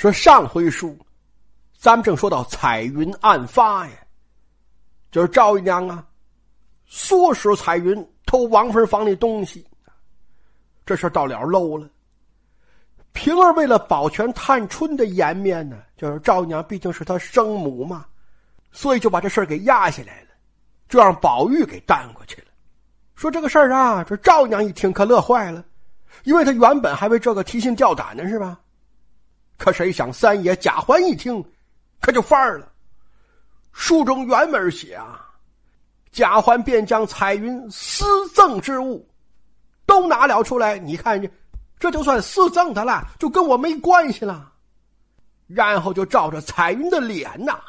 说上回书，咱们正说到彩云案发呀，就是赵姨娘啊，唆使彩云偷王芬房里东西，这事到了漏了。平儿为了保全探春的颜面呢，就是赵姨娘毕竟是她生母嘛，所以就把这事给压下来了，就让宝玉给担过去了。说这个事儿啊，这赵姨娘一听可乐坏了，因为她原本还为这个提心吊胆呢，是吧？可谁想三爷贾环一听，可就范儿了。书中原文写啊，贾环便将彩云私赠之物都拿了出来，你看这这就算私赠的了，就跟我没关系了。然后就照着彩云的脸呐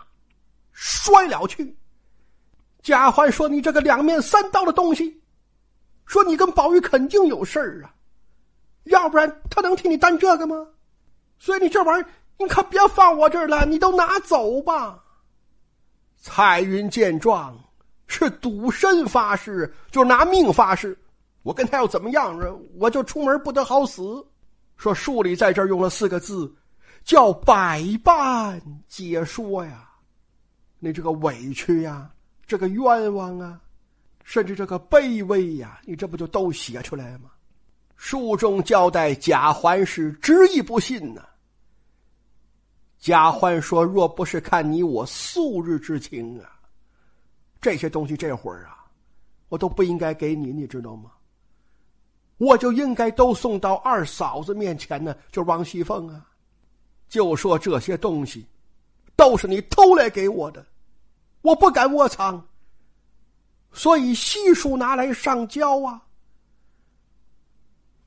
摔了去。贾环说：“你这个两面三刀的东西，说你跟宝玉肯定有事儿啊，要不然他能替你担这个吗？”所以你这玩意儿，你可别放我这儿了，你都拿走吧。彩云见状，是赌身发誓，就拿命发誓，我跟他要怎么样，我就出门不得好死。说书里在这儿用了四个字，叫百般解说呀。你这个委屈呀，这个冤枉啊，甚至这个卑微呀，你这不就都写出来吗？书中交代贾环是执意不信呢。贾环说：“若不是看你我素日之情啊，这些东西这会儿啊，我都不应该给你，你知道吗？我就应该都送到二嫂子面前呢，就王熙凤啊，就说这些东西都是你偷来给我的，我不敢窝藏，所以悉数拿来上交啊。”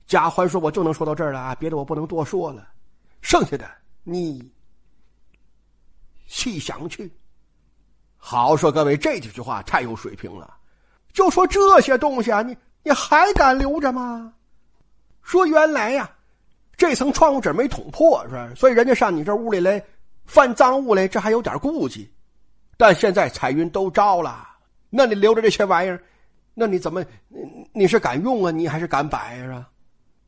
贾环说：“我就能说到这儿了啊，别的我不能多说了，剩下的你。”细想去，好说各位这几句话太有水平了。就说这些东西啊，你你还敢留着吗？说原来呀，这层窗户纸没捅破是吧？所以人家上你这屋里来翻赃物来，这还有点顾忌。但现在彩云都招了，那你留着这些玩意儿，那你怎么你是敢用啊？你还是敢摆啊？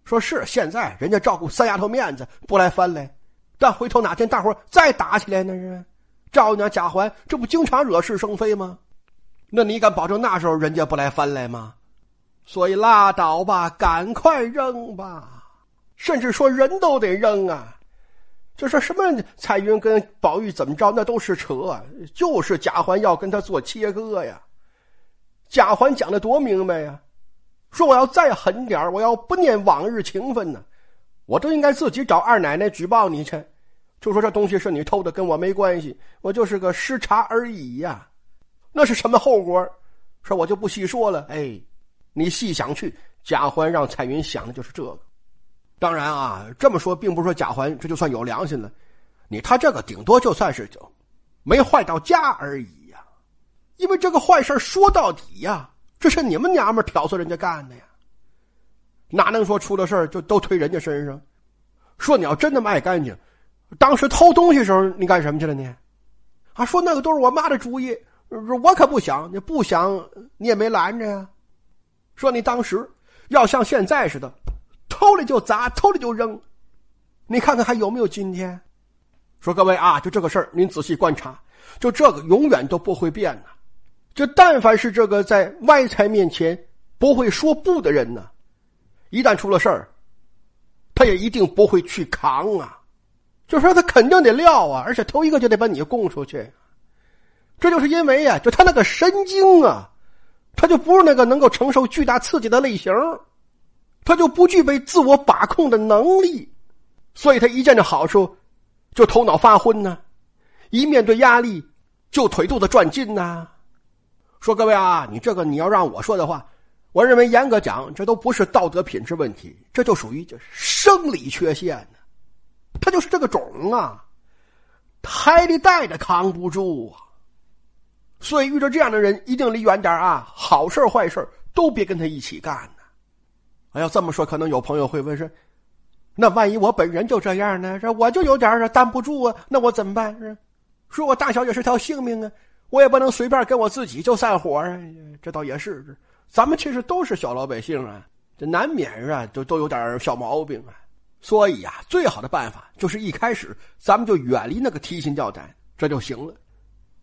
说是现在人家照顾三丫头面子不来翻来。但回头哪天大伙再打起来呢？是赵娘贾环，这不经常惹是生非吗？那你敢保证那时候人家不来翻来吗？所以拉倒吧，赶快扔吧。甚至说人都得扔啊！就说什么彩云跟宝玉怎么着，那都是扯，就是贾环要跟他做切割呀。贾环讲的多明白呀，说我要再狠点我要不念往日情分呢。我都应该自己找二奶奶举报你去，就说这东西是你偷的，跟我没关系，我就是个失察而已呀。那是什么后果？说我就不细说了。哎，你细想去，贾环让彩云想的就是这个。当然啊，这么说并不是说贾环这就算有良心了，你他这个顶多就算是就没坏到家而已呀。因为这个坏事说到底呀，这是你们娘们挑唆人家干的呀。哪能说出了事就都推人家身上？说你要真那么爱干净，当时偷东西时候你干什么去了呢？啊，说那个都是我妈的主意，我可不想，你不想你也没拦着呀。说你当时要像现在似的，偷了就砸，偷了就扔，你看看还有没有今天？说各位啊，就这个事儿您仔细观察，就这个永远都不会变呢。就但凡是这个在歪财面前不会说不的人呢。一旦出了事儿，他也一定不会去扛啊！就说他肯定得撂啊，而且头一个就得把你供出去。这就是因为呀，就他那个神经啊，他就不是那个能够承受巨大刺激的类型，他就不具备自我把控的能力，所以他一见着好处就头脑发昏呢，一面对压力就腿肚子转筋呐。说各位啊，你这个你要让我说的话。我认为，严格讲，这都不是道德品质问题，这就属于就生理缺陷。他就是这个种啊，胎里带着扛不住啊。所以遇着这样的人，一定离远点啊！好事坏事都别跟他一起干呢。哎要这么说，可能有朋友会问说：“那万一我本人就这样呢？这我就有点担不住啊，那我怎么办？是说我大小也是条性命啊，我也不能随便跟我自己就散伙啊。这倒也是。”咱们其实都是小老百姓啊，这难免啊，都都有点小毛病啊。所以呀，最好的办法就是一开始咱们就远离那个提心吊胆，这就行了。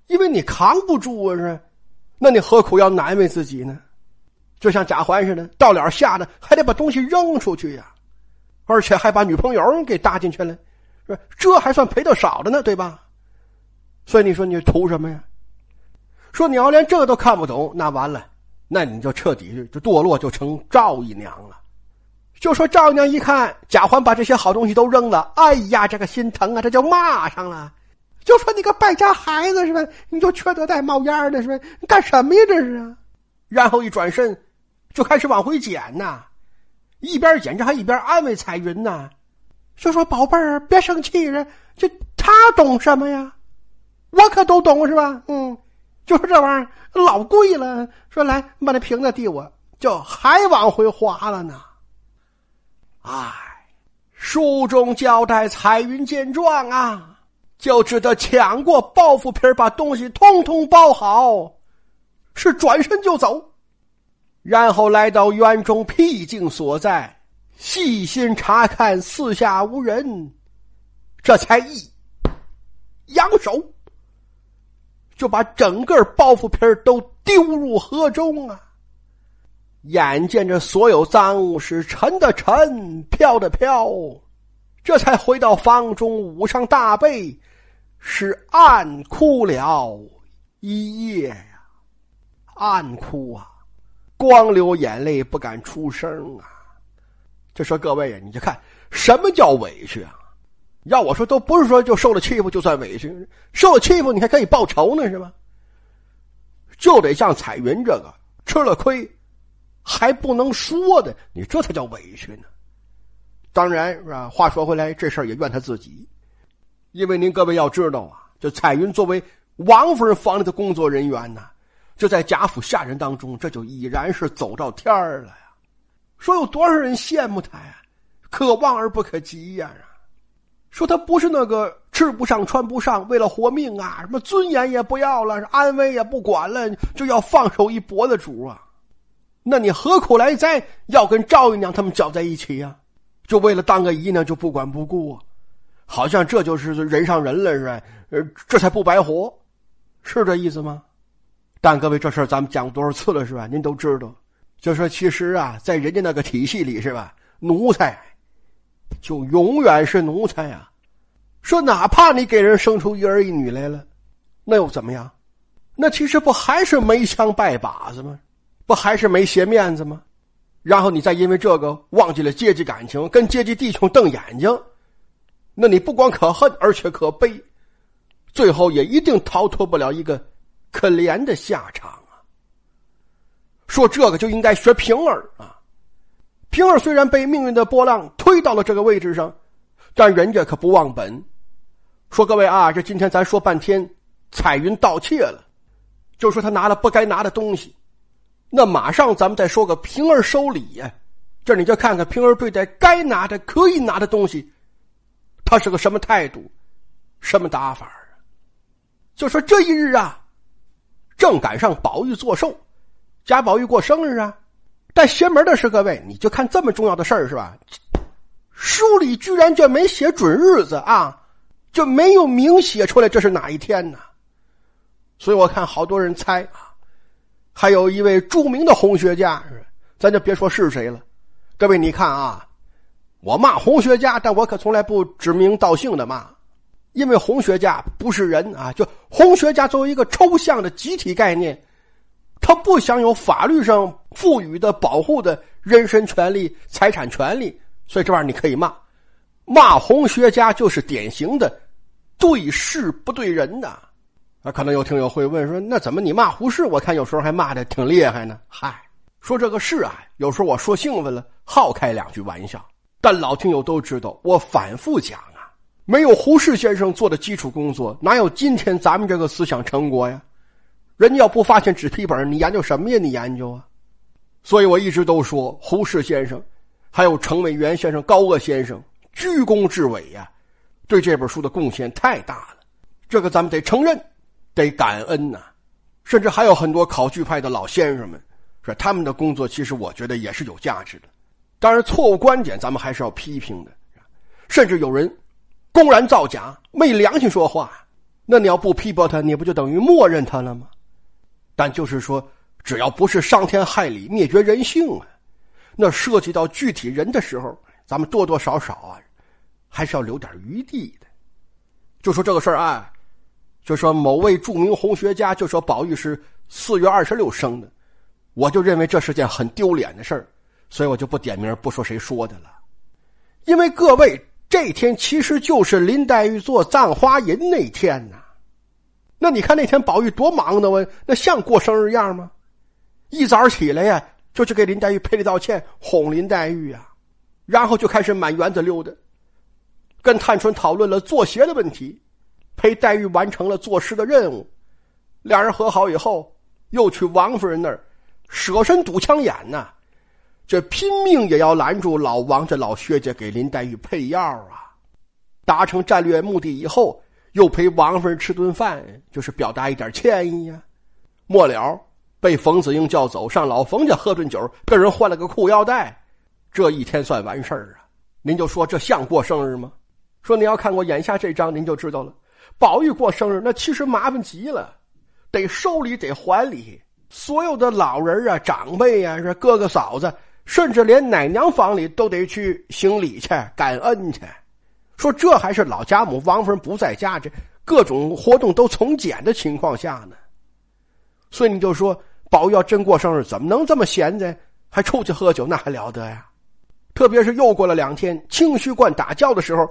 因为你扛不住啊，是？那你何苦要难为自己呢？就像贾环似的，到了吓得还得把东西扔出去呀，而且还把女朋友给搭进去了，是这还算赔的少的呢，对吧？所以你说你图什么呀？说你要连这都看不懂，那完了，那你就彻底就堕落，就成赵姨娘了。就说赵娘一看贾环把这些好东西都扔了，哎呀，这个心疼啊，这就骂上了。就说你个败家孩子是吧？你就缺德带冒烟的是吧？你干什么呀这是啊？然后一转身，就开始往回捡呐，一边捡着还一边安慰彩云呐，就说宝贝儿别生气了，这他懂什么呀？我可都懂是吧？嗯，就说这玩意儿老贵了，说来把那瓶子递我，就还往回划了呢。唉，书中交代，彩云见状啊，就知道抢过包袱皮把东西通通包好，是转身就走，然后来到园中僻静所在，细心查看四下无人，这才一扬手，就把整个包袱皮都丢入河中啊。眼见着所有赃物是沉的沉，飘的飘，这才回到房中，捂上大被，是暗哭了一夜呀，暗哭啊，光流眼泪，不敢出声啊。就说各位呀，你就看什么叫委屈啊？要我说，都不是说就受了欺负就算委屈，受了欺负你还可以报仇呢，是吧？就得像彩云这个吃了亏。还不能说的，你这才叫委屈呢。当然是吧？话说回来，这事儿也怨他自己，因为您各位要知道啊，这彩云作为王夫人房里的工作人员呢，就在贾府下人当中，这就已然是走到天儿了呀。说有多少人羡慕他呀，可望而不可及呀。说他不是那个吃不上穿不上，为了活命啊，什么尊严也不要了，安危也不管了，就要放手一搏的主啊。那你何苦来哉？要跟赵姨娘他们搅在一起呀？就为了当个姨娘就不管不顾啊？好像这就是人上人了是吧，呃，这才不白活，是这意思吗？但各位，这事儿咱们讲多少次了是吧？您都知道，就说其实啊，在人家那个体系里是吧，奴才就永远是奴才呀。说哪怕你给人生出一儿一女来了，那又怎么样？那其实不还是没枪拜把子吗？不还是没些面子吗？然后你再因为这个忘记了阶级感情，跟阶级弟兄瞪眼睛，那你不光可恨，而且可悲，最后也一定逃脱不了一个可怜的下场啊！说这个就应该学平儿啊，平儿虽然被命运的波浪推到了这个位置上，但人家可不忘本。说各位啊，这今天咱说半天，彩云盗窃了，就说他拿了不该拿的东西。那马上咱们再说个平儿收礼呀，这你就看看平儿对待该拿的、可以拿的东西，他是个什么态度，什么打法啊？就说这一日啊，正赶上宝玉做寿，贾宝玉过生日啊。但邪门的是，各位，你就看这么重要的事儿是吧？书里居然就没写准日子啊，就没有明写出来这是哪一天呢？所以我看好多人猜。还有一位著名的红学家，咱就别说是谁了。各位，你看啊，我骂红学家，但我可从来不指名道姓的骂，因为红学家不是人啊。就红学家作为一个抽象的集体概念，他不享有法律上赋予的保护的人身权利、财产权利，所以这玩意儿你可以骂。骂红学家就是典型的对事不对人呐。啊，可能有听友会问说：“那怎么你骂胡适？我看有时候还骂的挺厉害呢。”嗨，说这个是啊，有时候我说兴奋了，好开两句玩笑。但老听友都知道，我反复讲啊，没有胡适先生做的基础工作，哪有今天咱们这个思想成果呀？人家要不发现纸皮本，你研究什么呀？你研究啊？所以我一直都说，胡适先生，还有程伟元先生、高鹗先生，居功至伟呀，对这本书的贡献太大了，这个咱们得承认。得感恩呐，甚至还有很多考据派的老先生们，说他们的工作其实我觉得也是有价值的。当然，错误观点咱们还是要批评的。甚至有人公然造假，没良心说话。那你要不批驳他，你不就等于默认他了吗？但就是说，只要不是伤天害理、灭绝人性啊，那涉及到具体人的时候，咱们多多少少啊，还是要留点余地的。就说这个事儿啊，就说某位著名红学家就说宝玉是四月二十六生的，我就认为这是件很丢脸的事儿，所以我就不点名，不说谁说的了。因为各位，这天其实就是林黛玉做葬花吟那天呐。那你看那天宝玉多忙的我那像过生日样吗？一早起来呀，就去给林黛玉赔礼道歉，哄林黛玉呀，然后就开始满园子溜达，跟探春讨论了做鞋的问题，陪黛玉完成了作诗的任务。两人和好以后，又去王夫人那儿，舍身堵枪眼呐，这拼命也要拦住老王这老薛家给林黛玉配药啊。达成战略目的以后。又陪王夫人吃顿饭，就是表达一点歉意呀。末了被冯子英叫走，上老冯家喝顿酒，跟人换了个裤腰带，这一天算完事儿啊。您就说这像过生日吗？说您要看过眼下这章，您就知道了。宝玉过生日那其实麻烦极了，得收礼，得还礼，所有的老人啊、长辈啊、是哥哥嫂子，甚至连奶娘房里都得去行礼去、感恩去。说这还是老家母王夫人不在家，这各种活动都从简的情况下呢，所以你就说宝玉要真过生日，怎么能这么闲着？还出去喝酒，那还了得呀？特别是又过了两天，清虚观打醮的时候，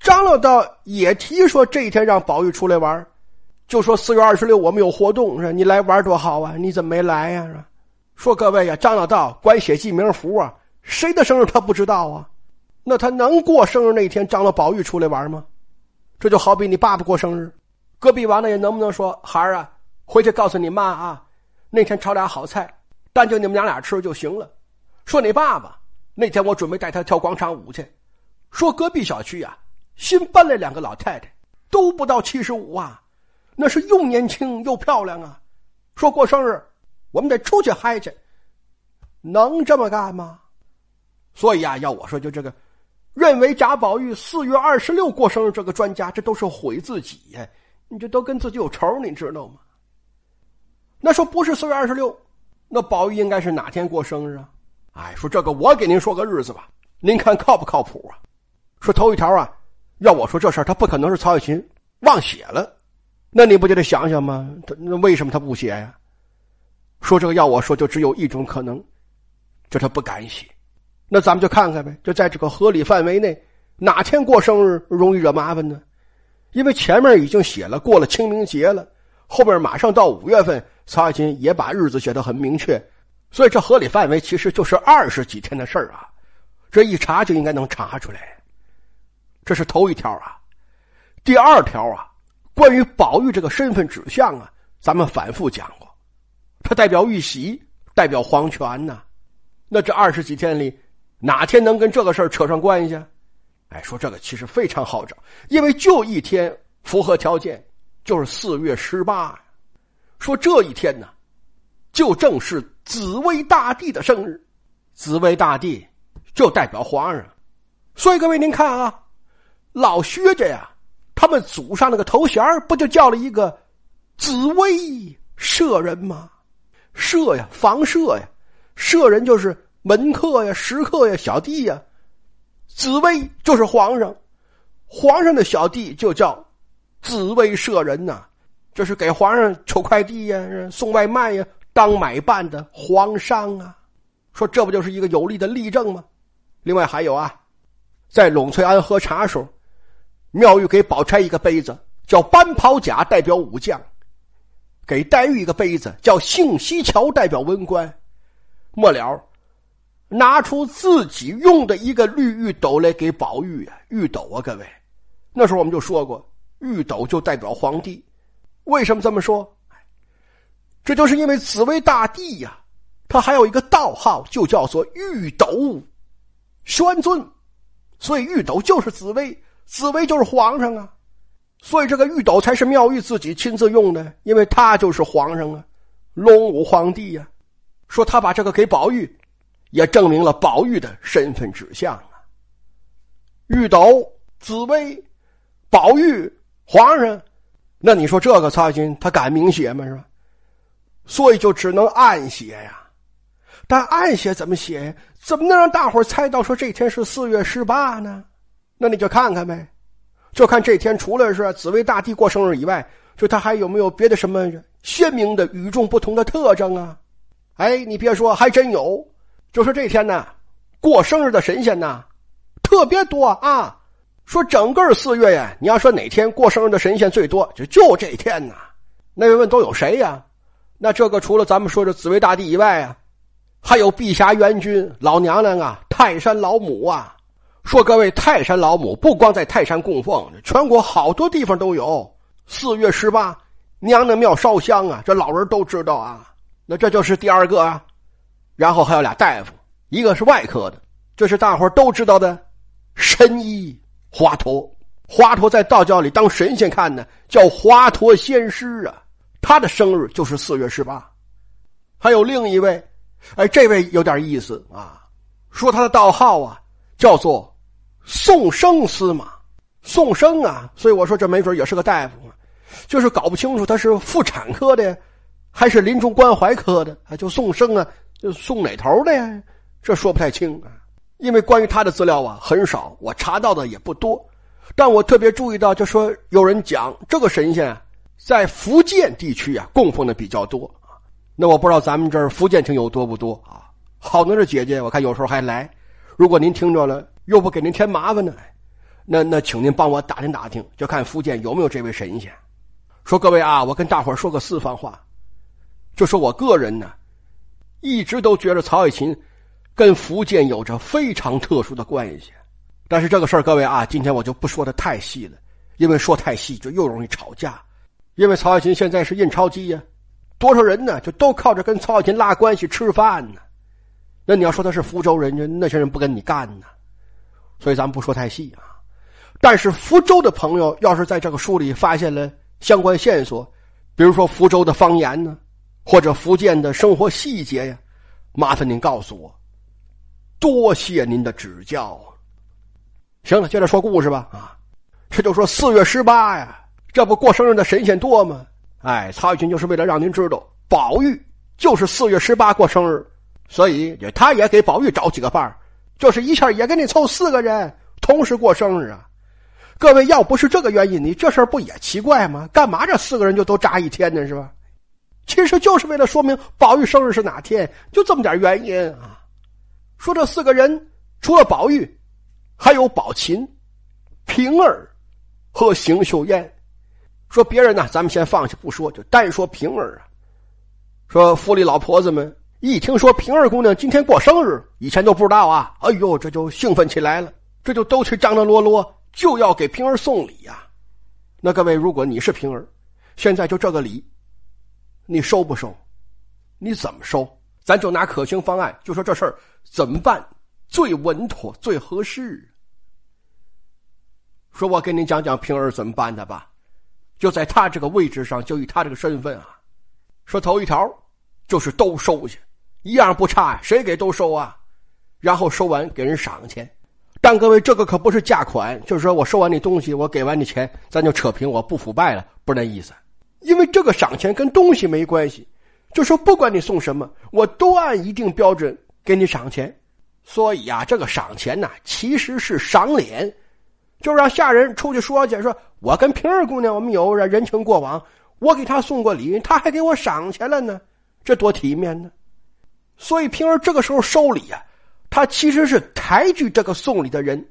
张老道也提说这一天让宝玉出来玩，就说四月二十六我们有活动，是你来玩多好啊？你怎么没来呀？说各位呀，张老道管写记名符啊，谁的生日他不知道啊？那他能过生日那天张罗宝玉出来玩吗？这就好比你爸爸过生日，隔壁王大爷能不能说孩儿啊，回去告诉你妈啊，那天炒俩好菜，但就你们娘俩吃就行了。说你爸爸那天我准备带他跳广场舞去。说隔壁小区呀，新搬来两个老太太，都不到七十五啊，那是又年轻又漂亮啊。说过生日，我们得出去嗨去，能这么干吗？所以呀，要我说就这个。认为贾宝玉四月二十六过生日，这个专家这都是毁自己呀！你这都跟自己有仇，你知道吗？那说不是四月二十六，那宝玉应该是哪天过生日啊？哎，说这个我给您说个日子吧，您看靠不靠谱啊？说头一条啊，要我说这事儿，他不可能是曹雪芹忘写了，那你不就得想想吗？他那为什么他不写呀？说这个要我说，就只有一种可能，就他不敢写。那咱们就看看呗，就在这个合理范围内，哪天过生日容易惹麻烦呢？因为前面已经写了过了清明节了，后边马上到五月份，曹雪芹也把日子写得很明确，所以这合理范围其实就是二十几天的事儿啊，这一查就应该能查出来。这是头一条啊，第二条啊，关于宝玉这个身份指向啊，咱们反复讲过，他代表玉玺，代表皇权呢，那这二十几天里。哪天能跟这个事扯上关系？哎，说这个其实非常好找，因为就一天符合条件，就是四月十八。说这一天呢，就正是紫薇大帝的生日，紫薇大帝就代表皇上。所以各位您看啊，老薛家呀，他们祖上那个头衔不就叫了一个紫薇舍人吗？舍呀，房舍呀，舍人就是。门客呀，食客呀，小弟呀，紫薇就是皇上，皇上的小弟就叫紫薇舍人呐，这是给皇上取快递呀，送外卖呀，当买办的皇商啊。说这不就是一个有力的例证吗？另外还有啊，在栊翠庵喝茶时候，妙玉给宝钗一个杯子，叫班袍甲，代表武将；给黛玉一个杯子，叫杏溪桥，代表文官。末了。拿出自己用的一个绿玉斗来给宝玉啊，玉斗啊，各位，那时候我们就说过，玉斗就代表皇帝。为什么这么说？这就是因为紫薇大帝呀，他还有一个道号，就叫做玉斗宣尊，所以玉斗就是紫薇，紫薇就是皇上啊，所以这个玉斗才是妙玉自己亲自用的，因为他就是皇上啊，龙武皇帝呀。说他把这个给宝玉。也证明了宝玉的身份指向啊。玉斗紫薇、宝玉、皇上，那你说这个曹雪芹他敢明写吗？是吧？所以就只能暗写呀。但暗写怎么写？怎么能让大伙猜到说这天是四月十八呢？那你就看看呗，就看这天除了是紫薇大帝过生日以外，就他还有没有别的什么鲜明的、与众不同的特征啊？哎，你别说，还真有。就说这天呢，过生日的神仙呢，特别多啊。说整个四月呀，你要说哪天过生日的神仙最多，就就这天呐。那位问都有谁呀？那这个除了咱们说的紫薇大帝以外啊。还有碧霞元君、老娘娘啊，泰山老母啊。说各位，泰山老母不光在泰山供奉，全国好多地方都有。四月十八，娘娘庙烧香啊，这老人都知道啊。那这就是第二个啊。然后还有俩大夫，一个是外科的，这是大伙都知道的神医华佗。华佗在道教里当神仙看呢，叫华佗仙师啊。他的生日就是四月十八。还有另一位。哎，这位有点意思啊！说他的道号啊，叫做宋生司马，宋生啊，所以我说这没准也是个大夫啊，就是搞不清楚他是妇产科的，还是临终关怀科的啊？就宋生啊，就宋哪头的呀？这说不太清啊，因为关于他的资料啊很少，我查到的也不多。但我特别注意到，就说有人讲这个神仙啊在福建地区啊供奉的比较多。那我不知道咱们这儿福建听友多不多啊？好多的姐姐，我看有时候还来。如果您听着了，又不给您添麻烦呢，那那请您帮我打听打听，就看福建有没有这位神仙。说各位啊，我跟大伙说个私房话，就说我个人呢，一直都觉得曹雪芹跟福建有着非常特殊的关系。但是这个事儿，各位啊，今天我就不说的太细了，因为说太细就又容易吵架。因为曹雪芹现在是印钞机呀。多少人呢？就都靠着跟曹雪芹拉关系吃饭呢。那你要说他是福州人，那些人不跟你干呢。所以咱们不说太细啊。但是福州的朋友要是在这个书里发现了相关线索，比如说福州的方言呢，或者福建的生活细节呀，麻烦您告诉我。多谢您的指教。行了，接着说故事吧。啊，这就说四月十八呀，这不过生日的神仙多吗？哎，曹雪芹就是为了让您知道，宝玉就是四月十八过生日，所以他也给宝玉找几个伴儿，就是一下也给你凑四个人同时过生日啊！各位要不是这个原因，你这事儿不也奇怪吗？干嘛这四个人就都扎一天呢？是吧？其实就是为了说明宝玉生日是哪天，就这么点原因啊！说这四个人除了宝玉，还有宝琴、平儿和邢岫燕。说别人呢，咱们先放下不说，就单说平儿啊。说府里老婆子们一听说平儿姑娘今天过生日，以前都不知道啊，哎呦，这就兴奋起来了，这就都去张张罗罗，就要给平儿送礼呀。那各位，如果你是平儿，现在就这个礼，你收不收？你怎么收？咱就拿可行方案，就说这事儿怎么办最稳妥、最合适。说我给你讲讲平儿怎么办的吧。就在他这个位置上，就以他这个身份啊，说头一条就是都收下，一样不差，谁给都收啊。然后收完给人赏钱，但各位这个可不是价款，就是说我收完你东西，我给完你钱，咱就扯平，我不腐败了，不是那意思。因为这个赏钱跟东西没关系，就说不管你送什么，我都按一定标准给你赏钱。所以啊，这个赏钱呢，其实是赏脸。就让下人出去说去，说我跟平儿姑娘我们有人情过往，我给她送过礼，她还给我赏钱了呢，这多体面呢。所以平儿这个时候收礼呀，他其实是抬举这个送礼的人，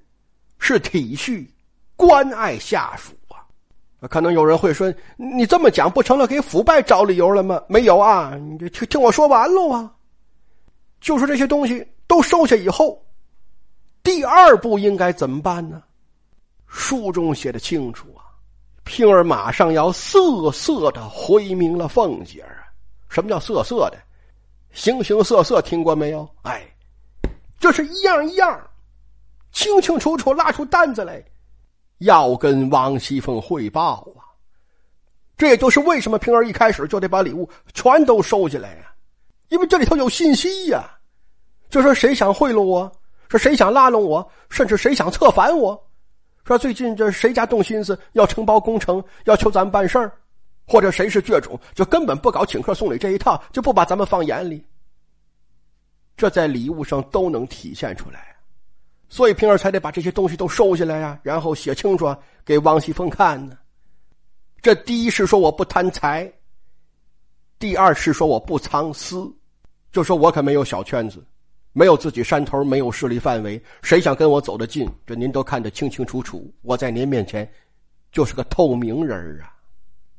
是体恤、关爱下属啊。可能有人会说，你这么讲不成了给腐败找理由了吗？没有啊，你就听听我说完喽啊。就说这些东西都收下以后，第二步应该怎么办呢？书中写的清楚啊，平儿马上要瑟瑟的回明了凤姐儿啊。什么叫瑟瑟的？形形色色听过没有？哎，这是一样一样，清清楚楚拉出单子来，要跟王熙凤汇报啊。这也就是为什么平儿一开始就得把礼物全都收起来呀，因为这里头有信息呀。就说谁想贿赂我，说谁想拉拢我，甚至谁想策反我。说最近这谁家动心思要承包工程，要求咱办事儿，或者谁是倔种，就根本不搞请客送礼这一套，就不把咱们放眼里。这在礼物上都能体现出来，所以平儿才得把这些东西都收下来呀，然后写清楚给王熙凤看呢。这第一是说我不贪财，第二是说我不藏私，就说我可没有小圈子，没有自己山头，没有势力范围，谁想跟我走得近，这您都看得清清楚楚。我在您面前就是个透明人啊，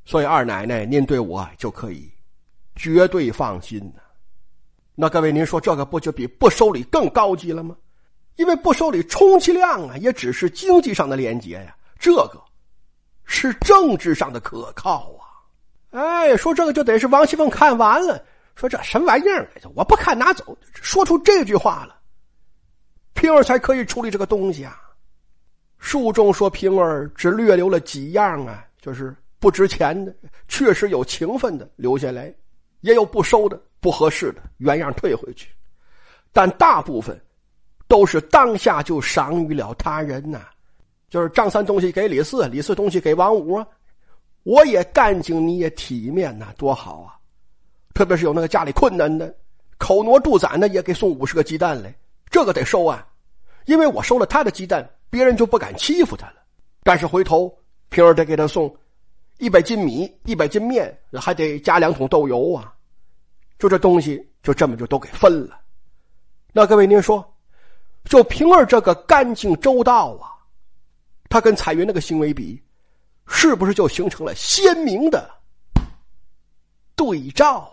所以二奶奶您对我就可以绝对放心呢。那各位，您说这个不就比不收礼更高级了吗？因为不收礼，充其量啊，也只是经济上的连接呀。这个是政治上的可靠啊！哎，说这个就得是王熙凤看完了，说这什么玩意儿？我不看拿走。说出这句话了，平儿才可以处理这个东西啊。书中说平儿只略留了几样啊，就是不值钱的，确实有情分的留下来，也有不收的。不合适的原样退回去，但大部分都是当下就赏予了他人呐，就是张三东西给李四，李四东西给王五啊，我也干净，你也体面呐，多好啊！特别是有那个家里困难的，口挪助攒的，也给送五十个鸡蛋来，这个得收啊，因为我收了他的鸡蛋，别人就不敢欺负他了。但是回头平儿得给他送一百斤米、一百斤面，还得加两桶豆油啊。就这东西就这么就都给分了，那各位您说，就平儿这个干净周到啊，他跟彩云那个行为比，是不是就形成了鲜明的对照？